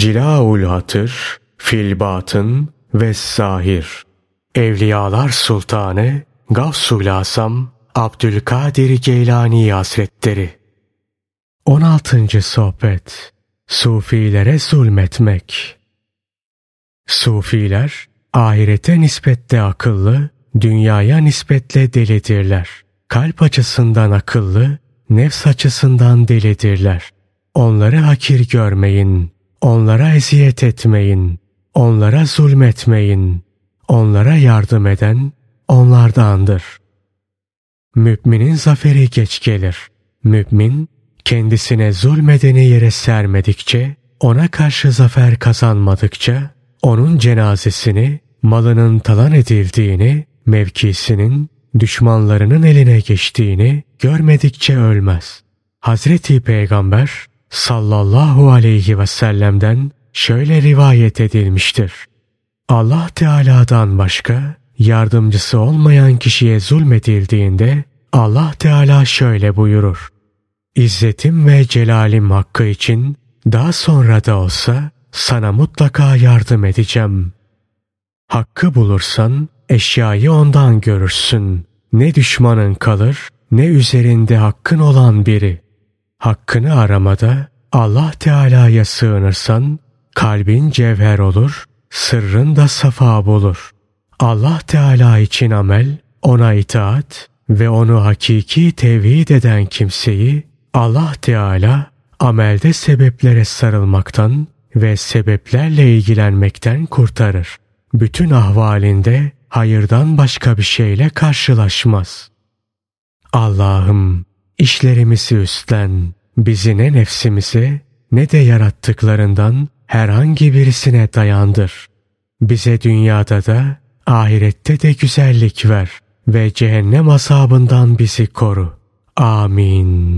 Cilaul Hatır, Filbatın ve Zahir. Evliyalar Sultanı Gavsul Asam Abdülkadir Geylani Hazretleri 16. Sohbet Sufilere zulmetmek Sufiler ahirete nispetle akıllı, dünyaya nispetle delidirler. Kalp açısından akıllı, nefs açısından delidirler. Onları hakir görmeyin, onlara eziyet etmeyin, onlara zulmetmeyin. Onlara yardım eden onlardandır. Müminin zaferi geç gelir. Mümin kendisine zulmedeni yere sermedikçe, ona karşı zafer kazanmadıkça, onun cenazesini, malının talan edildiğini, mevkisinin düşmanlarının eline geçtiğini görmedikçe ölmez. Hazreti Peygamber sallallahu aleyhi ve sellem'den şöyle rivayet edilmiştir. Allah Teala'dan başka yardımcısı olmayan kişiye zulmedildiğinde Allah Teala şöyle buyurur. İzzetim ve celalim hakkı için daha sonra da olsa sana mutlaka yardım edeceğim. Hakkı bulursan eşyayı ondan görürsün. Ne düşmanın kalır ne üzerinde hakkın olan biri. Hakkını aramada Allah Teala'ya sığınırsan kalbin cevher olur, sırrın da safa bulur. Allah Teala için amel, ona itaat ve onu hakiki tevhid eden kimseyi Allah Teala amelde sebeplere sarılmaktan ve sebeplerle ilgilenmekten kurtarır. Bütün ahvalinde hayırdan başka bir şeyle karşılaşmaz. Allah'ım işlerimizi üstlen, bizi ne nefsimize ne de yarattıklarından herhangi birisine dayandır. Bize dünyada da ahirette de güzellik ver ve cehennem azabından bizi koru. Amin.